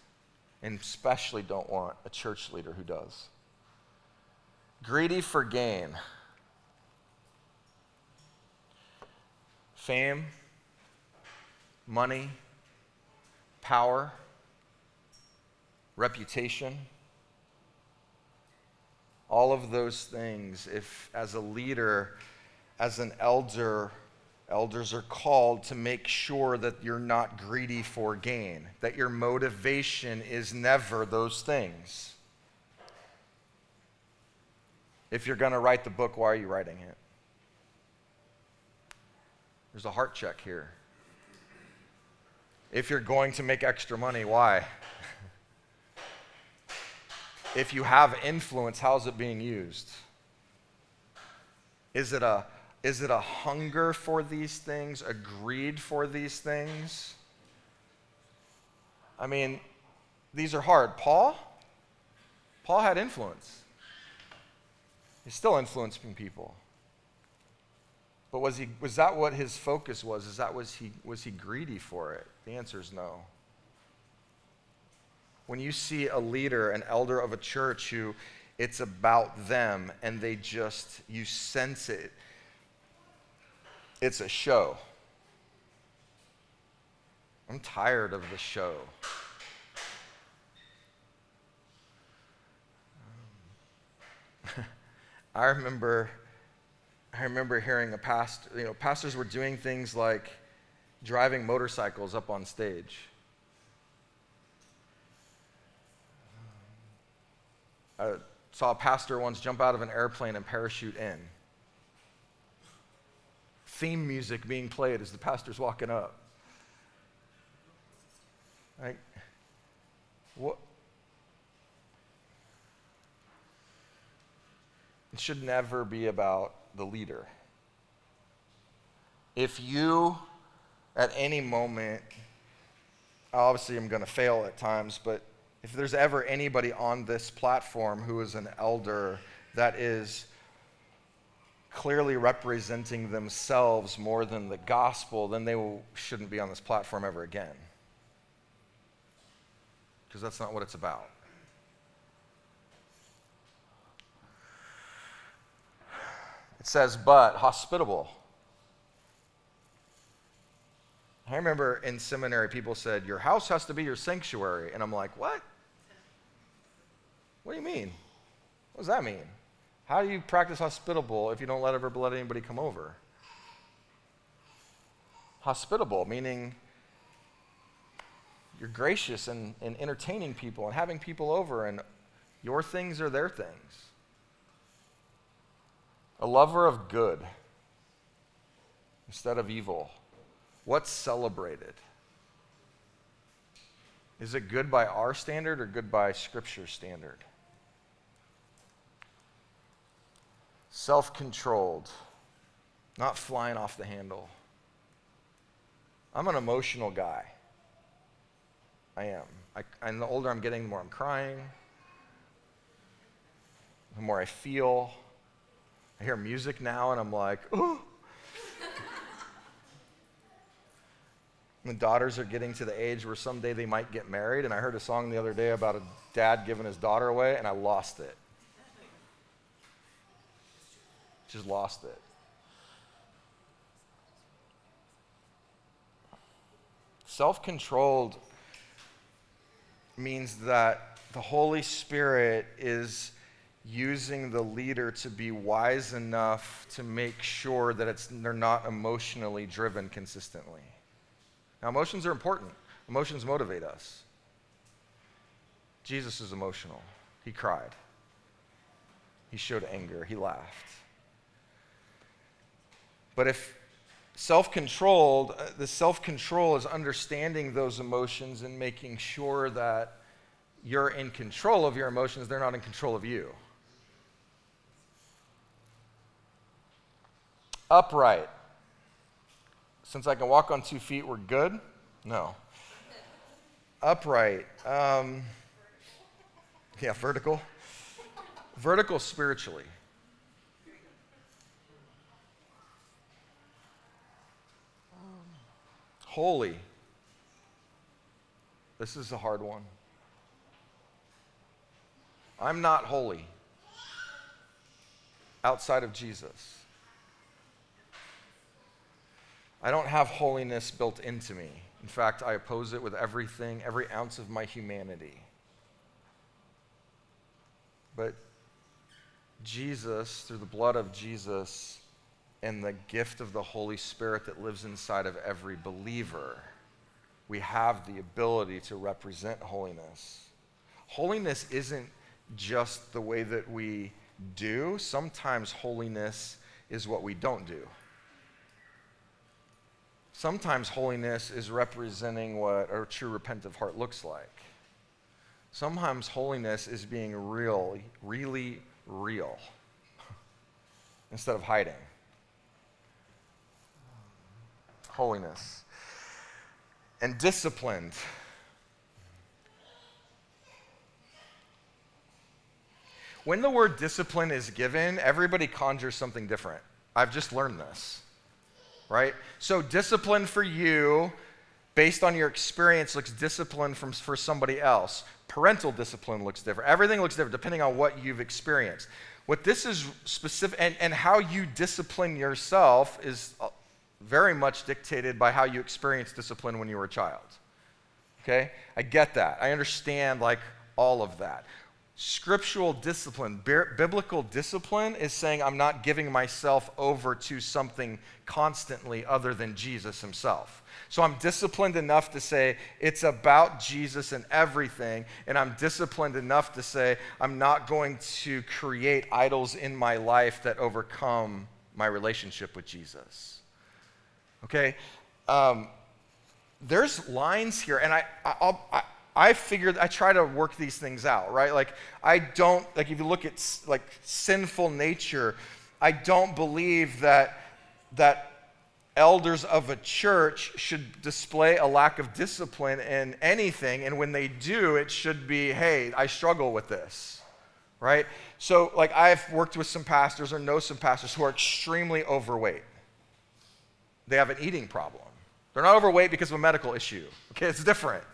and especially don't want a church leader who does. Greedy for gain, fame, money, power, reputation, all of those things, if as a leader, as an elder, elders are called to make sure that you're not greedy for gain, that your motivation is never those things. If you're going to write the book, why are you writing it? There's a heart check here. If you're going to make extra money, why? if you have influence, how's it being used? Is it a is it a hunger for these things, a greed for these things? I mean, these are hard. Paul? Paul had influence. He's still influencing people. But was, he, was that what his focus was? Is that was he, was he greedy for it? The answer is no. When you see a leader, an elder of a church who It's about them, and they just, you sense it. It's a show. I'm tired of the show. [LAUGHS] I remember, I remember hearing a pastor, you know, pastors were doing things like driving motorcycles up on stage. I saw a pastor once jump out of an airplane and parachute in. Theme music being played as the pastor's walking up. Right? What? It should never be about the leader. If you, at any moment, obviously I'm going to fail at times, but if there's ever anybody on this platform who is an elder that is clearly representing themselves more than the gospel, then they will, shouldn't be on this platform ever again because that's not what it's about. It says, but hospitable. I remember in seminary, people said, Your house has to be your sanctuary. And I'm like, What? What do you mean? What does that mean? How do you practice hospitable if you don't let ever let anybody come over? Hospitable, meaning you're gracious and, and entertaining people and having people over, and your things are their things. A lover of good instead of evil. What's celebrated? Is it good by our standard or good by Scripture standard? Self controlled, not flying off the handle. I'm an emotional guy. I am. I, and the older I'm getting, the more I'm crying, the more I feel. I hear music now and I'm like, oh. the daughters are getting to the age where someday they might get married. And I heard a song the other day about a dad giving his daughter away, and I lost it. Just lost it. Self controlled means that the Holy Spirit is using the leader to be wise enough to make sure that it's, they're not emotionally driven consistently. Now, emotions are important, emotions motivate us. Jesus is emotional. He cried, he showed anger, he laughed. But if self controlled, uh, the self control is understanding those emotions and making sure that you're in control of your emotions, they're not in control of you. Upright. Since I can walk on two feet, we're good? No. Upright. Um, yeah, vertical. Vertical spiritually. holy. This is a hard one. I'm not holy outside of Jesus. I don't have holiness built into me. In fact, I oppose it with everything, every ounce of my humanity. But Jesus, through the blood of Jesus, and the gift of the Holy Spirit that lives inside of every believer, we have the ability to represent holiness. Holiness isn't just the way that we do, sometimes holiness is what we don't do. Sometimes holiness is representing what a true repentant heart looks like. Sometimes holiness is being real, really real, [LAUGHS] instead of hiding. holiness, and disciplined. When the word discipline is given, everybody conjures something different. I've just learned this, right? So, discipline for you based on your experience, looks discipline from, for somebody else. Parental discipline looks different. Everything looks different depending on what you've experienced. What this is specific, and, and how you discipline yourself is uh, very much dictated by how you experienced discipline when you were a child. Okay? I get that. I understand, like, all of that. Scriptural discipline, biblical discipline, is saying I'm not giving myself over to something constantly other than Jesus himself. So I'm disciplined enough to say it's about Jesus and everything, and I'm disciplined enough to say I'm not going to create idols in my life that overcome my relationship with Jesus. Okay? Um, there's lines here, and I, I'll, I, I figured I try to work these things out, right? Like I don't like if you look at like sinful nature, I don't believe that that elders of a church should display a lack of discipline in anything and when they do it should be, "Hey, I struggle with this." Right? So like I've worked with some pastors or know some pastors who are extremely overweight. They have an eating problem. They're not overweight because of a medical issue. Okay, it's different.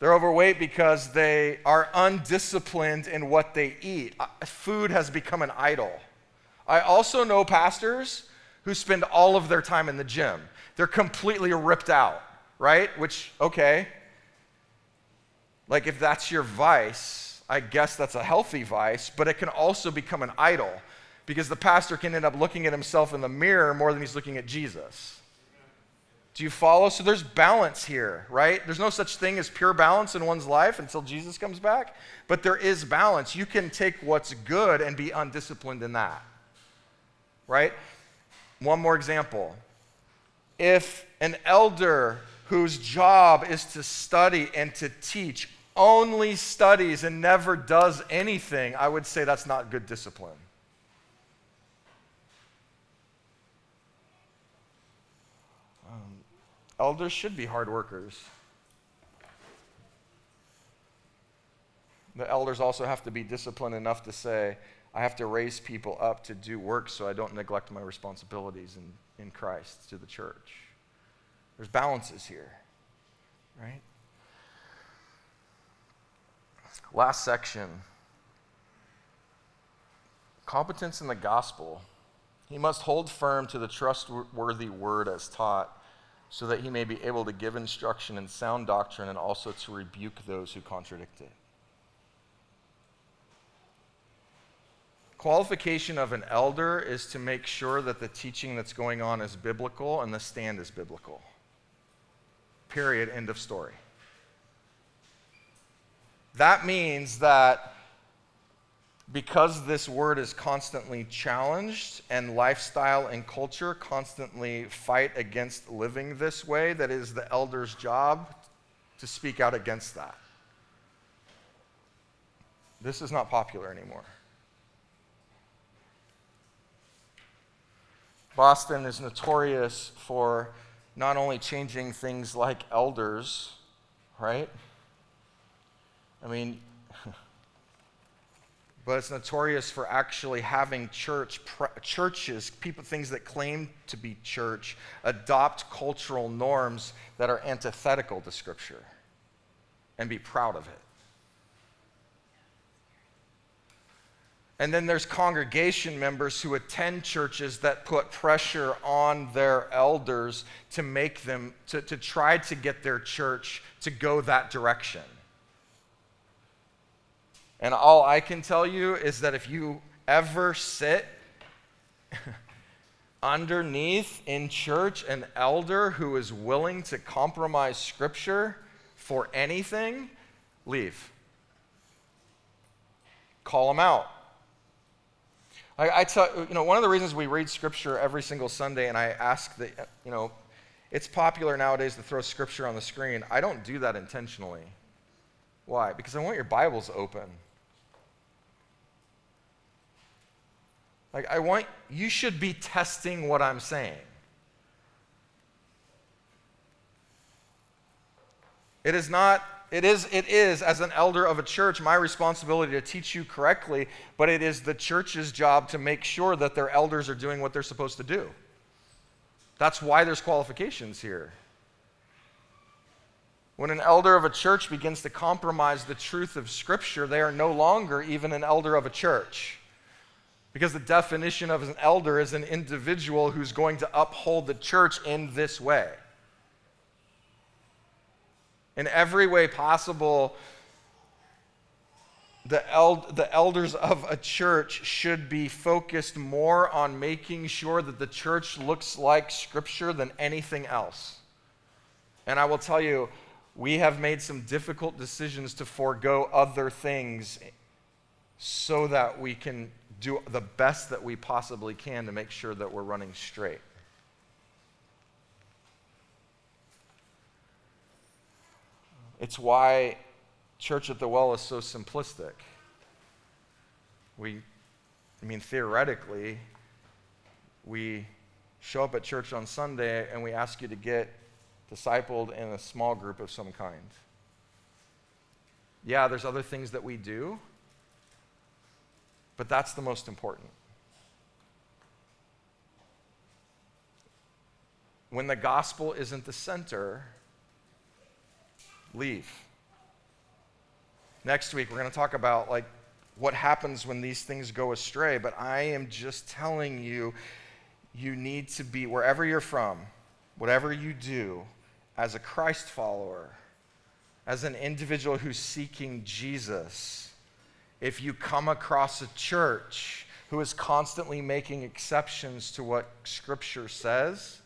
They're overweight because they are undisciplined in what they eat. Uh, food has become an idol. I also know pastors who spend all of their time in the gym. They're completely ripped out, right? Which, okay. Like, if that's your vice, I guess that's a healthy vice, but it can also become an idol because the pastor can end up looking at himself in the mirror more than he's looking at Jesus. Do you follow? So there's balance here, right? There's no such thing as pure balance in one's life until Jesus comes back, but there is balance. You can take what's good and be undisciplined in that, right? One more example. If an elder whose job is to study and to teach only studies and never does anything, I would say that's not good discipline. Elders should be hard workers. The elders also have to be disciplined enough to say, I have to raise people up to do work so I don't neglect my responsibilities in, in Christ to the church. There's balances here, right? Last section competence in the gospel. He must hold firm to the trustworthy word as taught so that he may be able to give instruction in sound doctrine and also to rebuke those who contradict it. Qualification of an elder is to make sure that the teaching that's going on is biblical and the stand is biblical. Period. End of story. That means that because this word is constantly challenged and lifestyle and culture constantly fight against living this way, that is the elder's job to speak out against that. This is not popular anymore. Boston is notorious for not only changing things like elders, right? I mean, but it's notorious for actually having church churches people things that claim to be church adopt cultural norms that are antithetical to scripture and be proud of it. And then there's congregation members who attend churches that put pressure on their elders to make them to, to try to get their church to go that direction and all I can tell you is that if you ever sit [LAUGHS] underneath in church an elder who is willing to compromise scripture for anything, leave. Call them out. I, I tell you know one of the reasons we read scripture every single Sunday, and I ask that you know, it's popular nowadays to throw scripture on the screen. I don't do that intentionally. Why? Because I want your Bibles open. Like, I want, you should be testing what I'm saying. It is not, it is, it is, as an elder of a church, my responsibility to teach you correctly, but it is the church's job to make sure that their elders are doing what they're supposed to do. That's why there's qualifications here. When an elder of a church begins to compromise the truth of Scripture, they are no longer even an elder of a church. Because the definition of an elder is an individual who's going to uphold the church in this way. In every way possible, the, eld- the elders of a church should be focused more on making sure that the church looks like Scripture than anything else. And I will tell you, we have made some difficult decisions to forego other things so that we can do the best that we possibly can to make sure that we're running straight. It's why Church at the Well is so simplistic. We, I mean, theoretically, we show up at church on Sunday and we ask you to get discipled in a small group of some kind. Yeah, there's other things that we do, but that's the most important. When the gospel isn't the center, leave. Next week, we're going to talk about like what happens when these things go astray, but I am just telling you, you need to be, wherever you're from, whatever you do, as a Christ follower, as an individual who's seeking Jesus, if you come across a church who is constantly making exceptions to what Scripture says,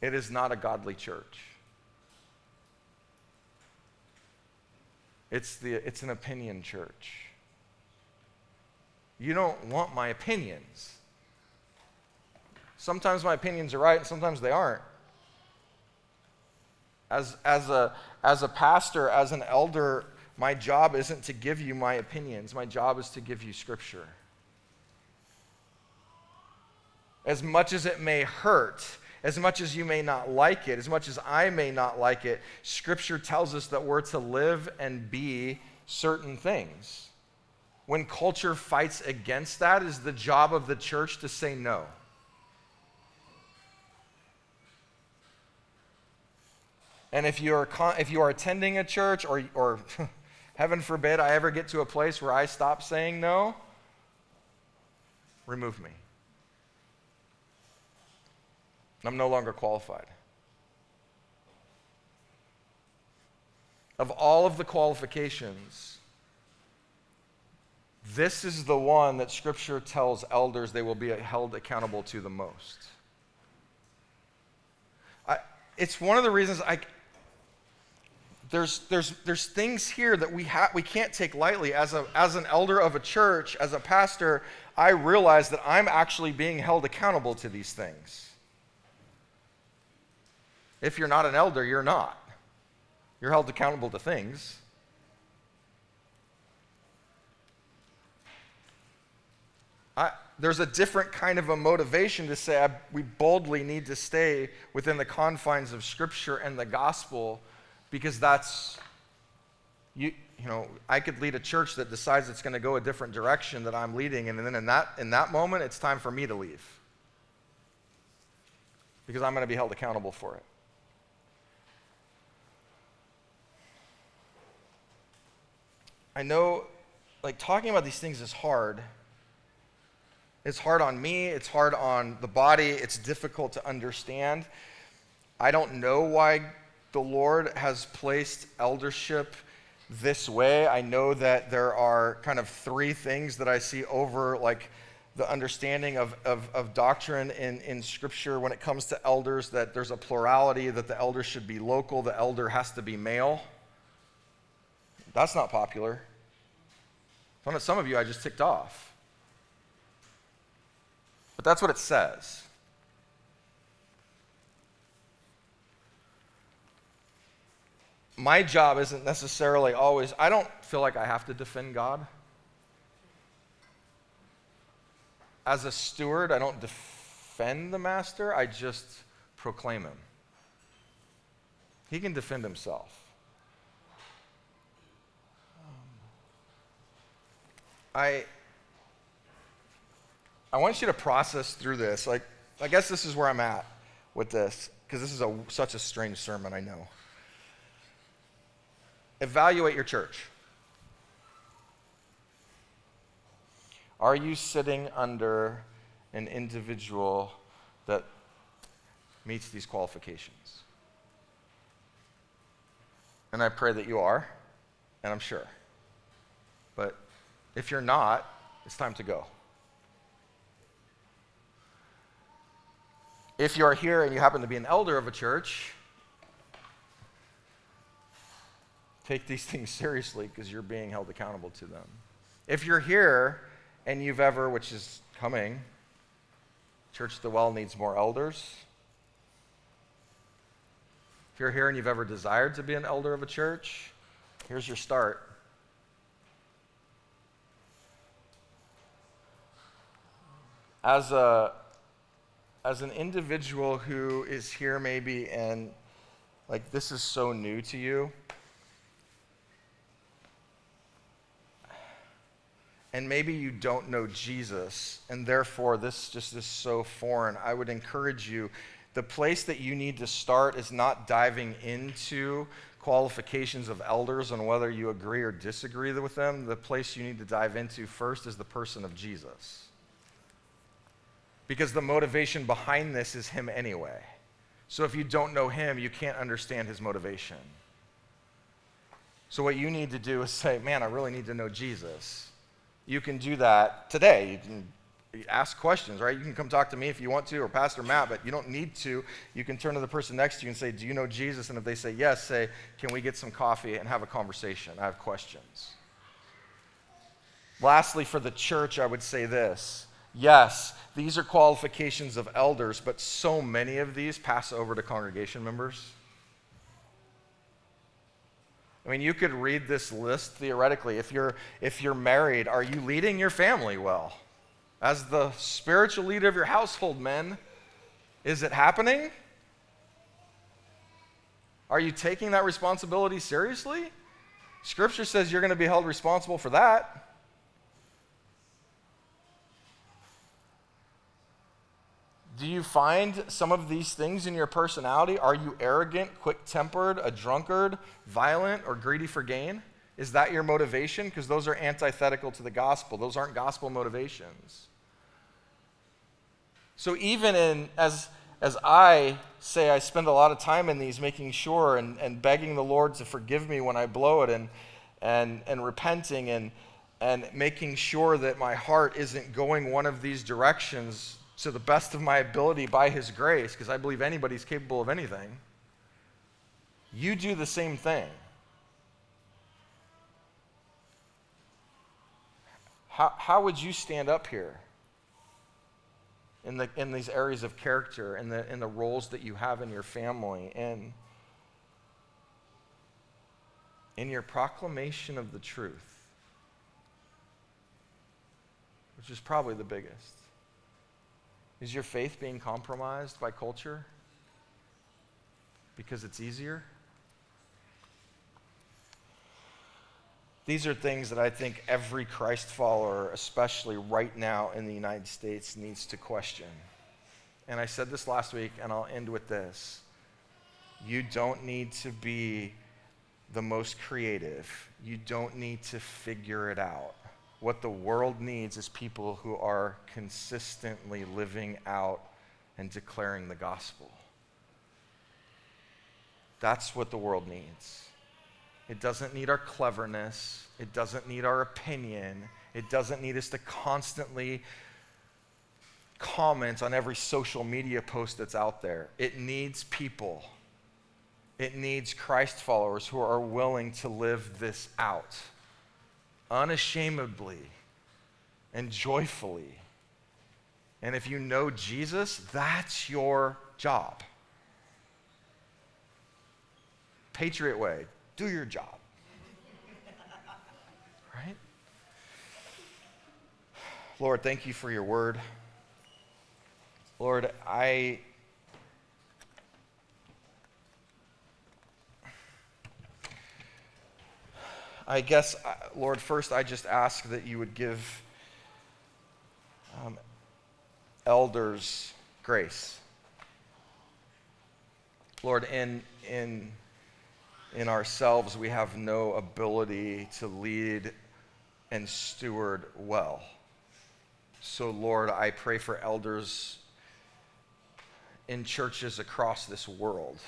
it is not a godly church. It's, the, it's an opinion church. You don't want my opinions. Sometimes my opinions are right and sometimes they aren't. As, as, a, as a pastor, as an elder, my job isn't to give you my opinions. My job is to give you scripture. As much as it may hurt, as much as you may not like it, as much as I may not like it, scripture tells us that we're to live and be certain things. When culture fights against that, is the job of the church to say no. And if you are, if you are attending a church, or, or [LAUGHS] heaven forbid I ever get to a place where I stop saying no, remove me. I'm no longer qualified. Of all of the qualifications, this is the one that Scripture tells elders they will be held accountable to the most. I, it's one of the reasons I, there's, there's, there's things here that we, ha- we can't take lightly. As, a, as an elder of a church, as a pastor, I realize that I'm actually being held accountable to these things. If you're not an elder, you're not. You're held accountable to things. I, there's a different kind of a motivation to say I, we boldly need to stay within the confines of Scripture and the gospel because that's you you know i could lead a church that decides it's going to go a different direction that i'm leading and then in that in that moment it's time for me to leave. Because i'm going to be held accountable for it. I know like talking about these things is hard. It's hard on me it's hard on the body it's difficult to understand. I don't know why the Lord has placed eldership this way. I know that there are kind of three things that I see over like the understanding of, of, of, doctrine in, in Scripture when it comes to elders, that there's a plurality, that the elder should be local, the elder has to be male. That's not popular. Some of you I just ticked off. But that's what it says. My job isn't necessarily always, I don't feel like I have to defend God. As a steward, I don't defend the master, I just proclaim him. He can defend himself. Um, I, I want you to process through this. Like, I guess this is where I'm at with this because this is a, such a strange sermon, I know. Evaluate your church. Are you sitting under an individual that meets these qualifications? And I pray that you are, and I'm sure. But if you're not, it's time to go. If you're here and you happen to be an elder of a church, take these [LAUGHS] things seriously because you're being held accountable to them. If you're here and you've ever, which is coming, Church the Well needs more elders. If you're here and you've ever desired to be an elder of a church, here's your start. As a as an individual who is here maybe and like this is so new to you, and maybe you don't know Jesus, and therefore this just is so foreign, I would encourage you. The place that you need to start is not diving into qualifications of elders and whether you agree or disagree with them. The place you need to dive into first is the person of Jesus because the motivation behind this is Him anyway. So if you don't know Him, you can't understand His motivation. So what you need to do is say, man, I really need to know Jesus. You can do that today. You can ask questions, right? You can come talk to me if you want to, or Pastor Matt, but you don't need to. You can turn to the person next to you and say, Do you know Jesus? And if they say yes, say, Can we get some coffee and have a conversation? I have questions. Lastly, for the church, I would say this Yes, these are qualifications of elders, but so many of these pass over to congregation members. I mean, you could read this list theoretically. If you're, if you're married, are you leading your family well? As the spiritual leader of your household, men, is it happening? Are you taking that responsibility seriously? Scripture says you're going to be held responsible for that. Do you find some of these things in your personality? Are you arrogant, quick tempered, a drunkard, violent, or greedy for gain? Is that your motivation? Because those are antithetical to the gospel. Those aren't gospel motivations. So even in as as I say I spend a lot of time in these making sure and, and begging the Lord to forgive me when I blow it and and and repenting and and making sure that my heart isn't going one of these directions to the best of my ability by His grace, because I believe anybody's capable of anything, you do the same thing. How, how would you stand up here in, the, in these areas of character, in the, in the roles that you have in your family, and in your proclamation of the truth, which is probably the biggest? Is your faith being compromised by culture because it's easier? These are things that I think every Christ follower, especially right now in the United States, needs to question. And I said this last week, and I'll end with this. You don't need to be the most creative, you don't need to figure it out. What the world needs is people who are consistently living out and declaring the gospel. That's what the world needs. It doesn't need our cleverness. It doesn't need our opinion. It doesn't need us to constantly comment on every social media post that's out there. It needs people. It needs Christ followers who are willing to live this out unashamedly and joyfully. And if you know Jesus, that's your job. Patriot way, do your job. [LAUGHS] right? Lord, thank you for your word. Lord, I I guess, uh, Lord, first I just ask that you would give um, elders grace. Lord, in, in, in ourselves, we have no ability to lead and steward well. So, Lord, I pray for elders in churches across this world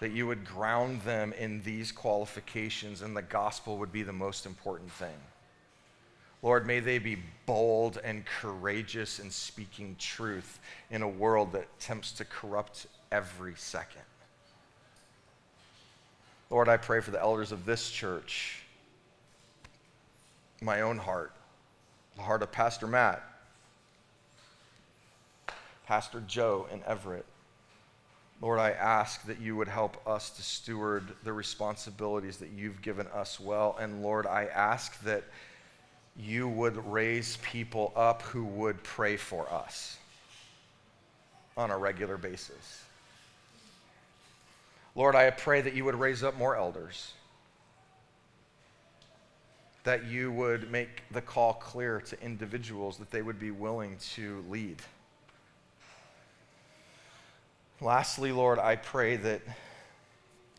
that you would ground them in these qualifications and the gospel would be the most important thing. Lord, may they be bold and courageous in speaking truth in a world that attempts to corrupt every second. Lord, I pray for the elders of this church, my own heart, the heart of Pastor Matt, Pastor Joe in Everett. Lord, I ask that you would help us to steward the responsibilities that you've given us well. And Lord, I ask that you would raise people up who would pray for us on a regular basis. Lord, I pray that you would raise up more elders, that you would make the call clear to individuals that they would be willing to lead. Lastly, Lord, I pray that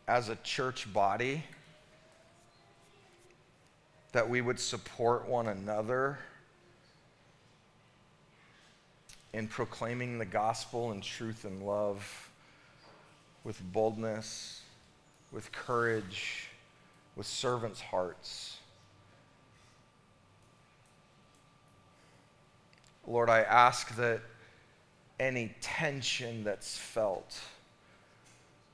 as a church body, that we would support one another in proclaiming the gospel and truth and love with boldness, with courage, with servants' hearts. Lord, I ask that any tension that's felt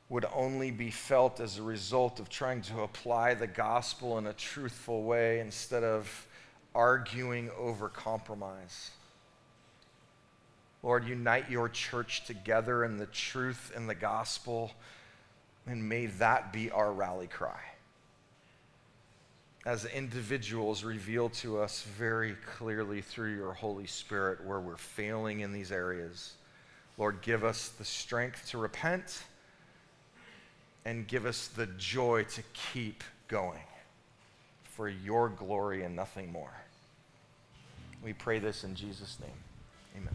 would only be felt as a result of trying to apply the gospel in a truthful way instead of arguing over compromise. Lord, unite your church together in the truth and the gospel, and may that be our rally cry. As individuals, reveal to us very clearly through your Holy Spirit where we're failing in these areas. Lord, give us the strength to repent and give us the joy to keep going for your glory and nothing more. We pray this in Jesus' name.